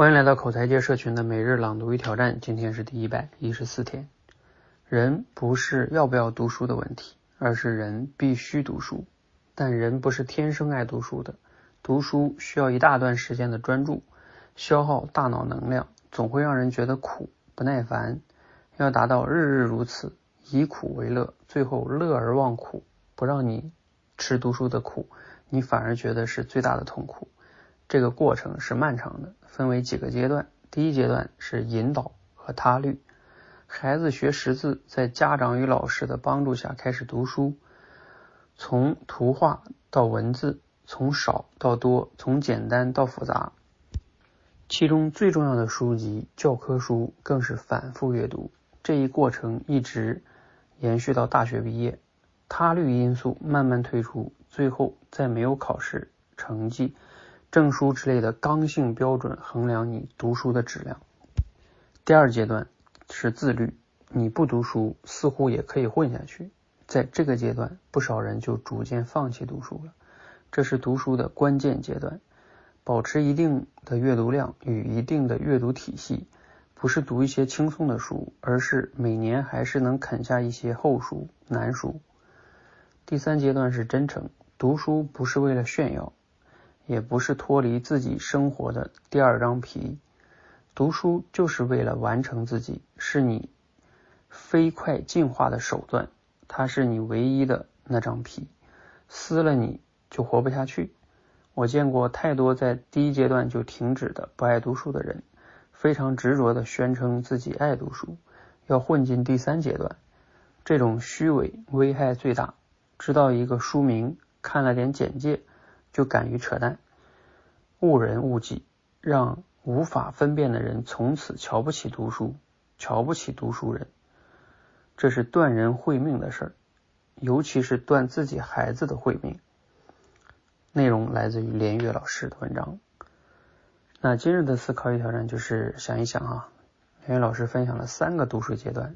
欢迎来到口才界社群的每日朗读与挑战，今天是第一百一十四天。人不是要不要读书的问题，而是人必须读书。但人不是天生爱读书的，读书需要一大段时间的专注，消耗大脑能量，总会让人觉得苦、不耐烦。要达到日日如此，以苦为乐，最后乐而忘苦，不让你吃读书的苦，你反而觉得是最大的痛苦。这个过程是漫长的，分为几个阶段。第一阶段是引导和他律。孩子学识字，在家长与老师的帮助下开始读书，从图画到文字，从少到多，从简单到复杂。其中最重要的书籍教科书更是反复阅读。这一过程一直延续到大学毕业，他律因素慢慢退出，最后在没有考试成绩。证书之类的刚性标准衡量你读书的质量。第二阶段是自律，你不读书似乎也可以混下去。在这个阶段，不少人就逐渐放弃读书了。这是读书的关键阶段，保持一定的阅读量与一定的阅读体系，不是读一些轻松的书，而是每年还是能啃下一些厚书难书。第三阶段是真诚，读书不是为了炫耀。也不是脱离自己生活的第二张皮，读书就是为了完成自己，是你飞快进化的手段，它是你唯一的那张皮，撕了你就活不下去。我见过太多在第一阶段就停止的不爱读书的人，非常执着的宣称自己爱读书，要混进第三阶段，这种虚伪危害最大。知道一个书名，看了点简介。就敢于扯淡，误人误己，让无法分辨的人从此瞧不起读书，瞧不起读书人，这是断人慧命的事儿，尤其是断自己孩子的慧命。内容来自于连岳老师的文章。那今日的思考与挑战就是想一想啊，连岳老师分享了三个读书阶段，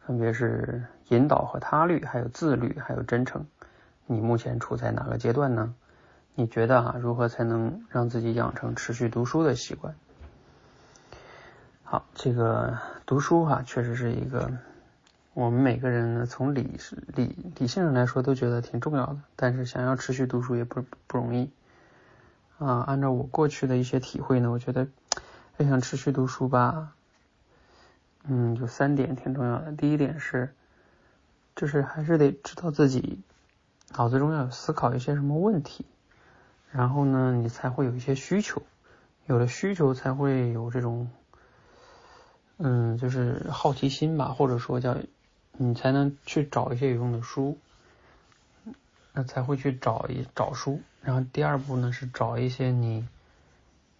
分别是引导和他律，还有自律，还有真诚。你目前处在哪个阶段呢？你觉得啊，如何才能让自己养成持续读书的习惯？好，这个读书哈，确实是一个我们每个人呢，从理理理性上来说都觉得挺重要的。但是想要持续读书也不不容易啊。按照我过去的一些体会呢，我觉得要想持续读书吧，嗯，有三点挺重要的。第一点是，就是还是得知道自己脑子中要有思考一些什么问题。然后呢，你才会有一些需求，有了需求才会有这种，嗯，就是好奇心吧，或者说叫你才能去找一些有用的书，那才会去找一找书。然后第二步呢，是找一些你，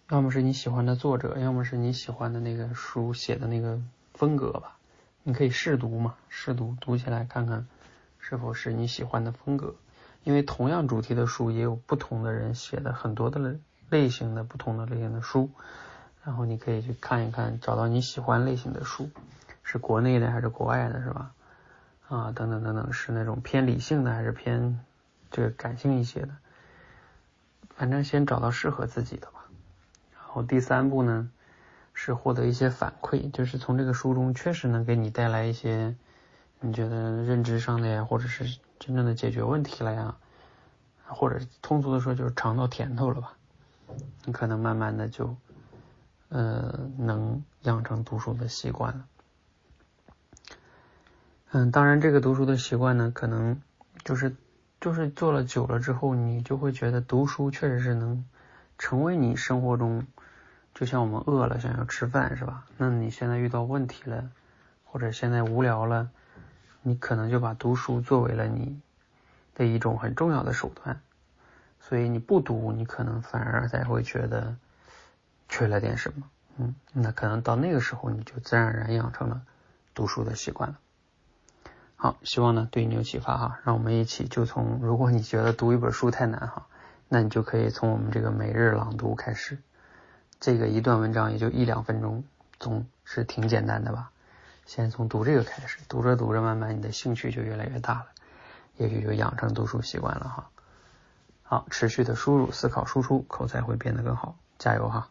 要么是你喜欢的作者，要么是你喜欢的那个书写的那个风格吧，你可以试读嘛，试读读起来看看是否是你喜欢的风格。因为同样主题的书，也有不同的人写的很多的类型的不同的类型的书，然后你可以去看一看，找到你喜欢类型的书，是国内的还是国外的，是吧？啊，等等等等，是那种偏理性的还是偏这个感性一些的？反正先找到适合自己的吧。然后第三步呢，是获得一些反馈，就是从这个书中确实能给你带来一些你觉得认知上的呀，或者是。真正的解决问题了呀，或者通俗的说就是尝到甜头了吧？你可能慢慢的就呃能养成读书的习惯了。嗯，当然这个读书的习惯呢，可能就是就是做了久了之后，你就会觉得读书确实是能成为你生活中，就像我们饿了想要吃饭是吧？那你现在遇到问题了，或者现在无聊了。你可能就把读书作为了你的一种很重要的手段，所以你不读，你可能反而才会觉得缺了点什么。嗯，那可能到那个时候，你就自然而然养成了读书的习惯了。好，希望呢对你有启发哈。让我们一起就从，如果你觉得读一本书太难哈，那你就可以从我们这个每日朗读开始。这个一段文章也就一两分钟，总是挺简单的吧。先从读这个开始，读着读着，慢慢你的兴趣就越来越大了，也许就养成读书习惯了哈。好，持续的输入、思考、输出，口才会变得更好，加油哈！